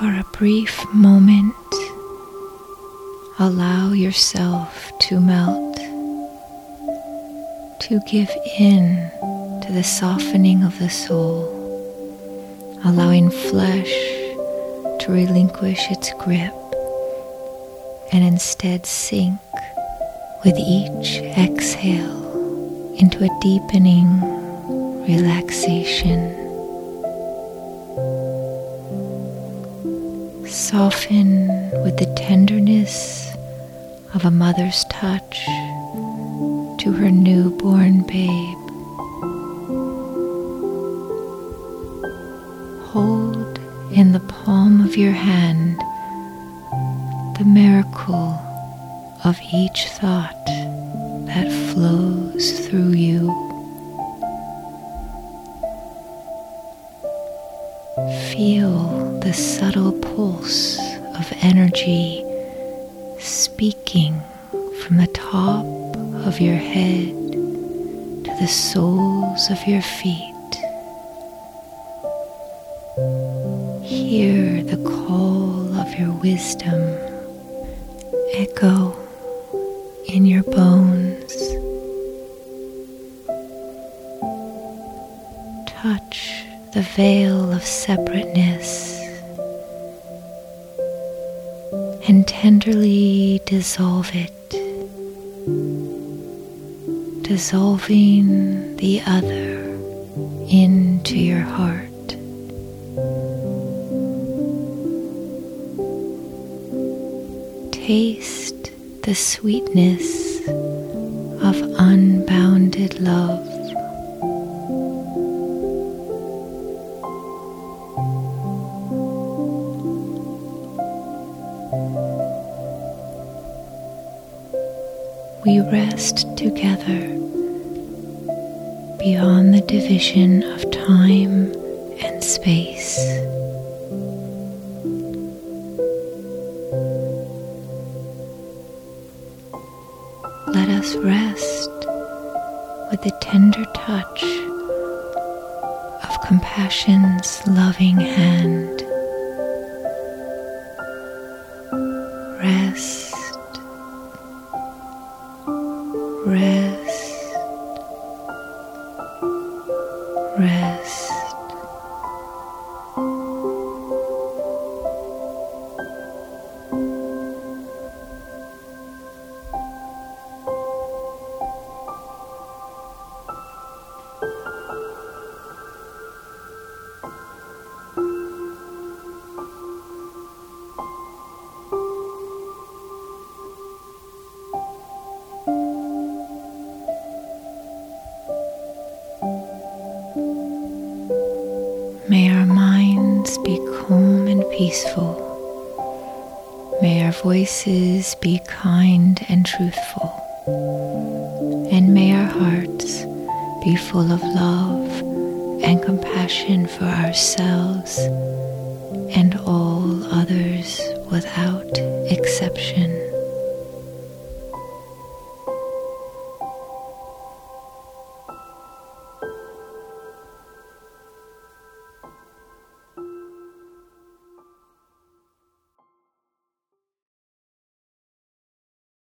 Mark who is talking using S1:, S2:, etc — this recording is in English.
S1: For a brief moment, allow yourself to melt, to give in to the softening of the soul, allowing flesh to relinquish its grip and instead sink with each exhale into a deepening relaxation. Soften with the tenderness of a mother's touch to her newborn babe. Hold in the palm of your hand the miracle of each thought that flows through you. Feel the subtle pulse of energy speaking from the top of your head to the soles of your feet. Hear the call of your wisdom echo in your bones. The veil of separateness and tenderly dissolve it, dissolving the other into your heart. taste the sweetness of unbounded love. We rest together beyond the division of time and space. let us rest with the tender touch of compassion's loving hand. Rest, May our minds be calm and peaceful. May our voices be kind and truthful. And may our hearts be full of love and compassion for ourselves and all others without exception.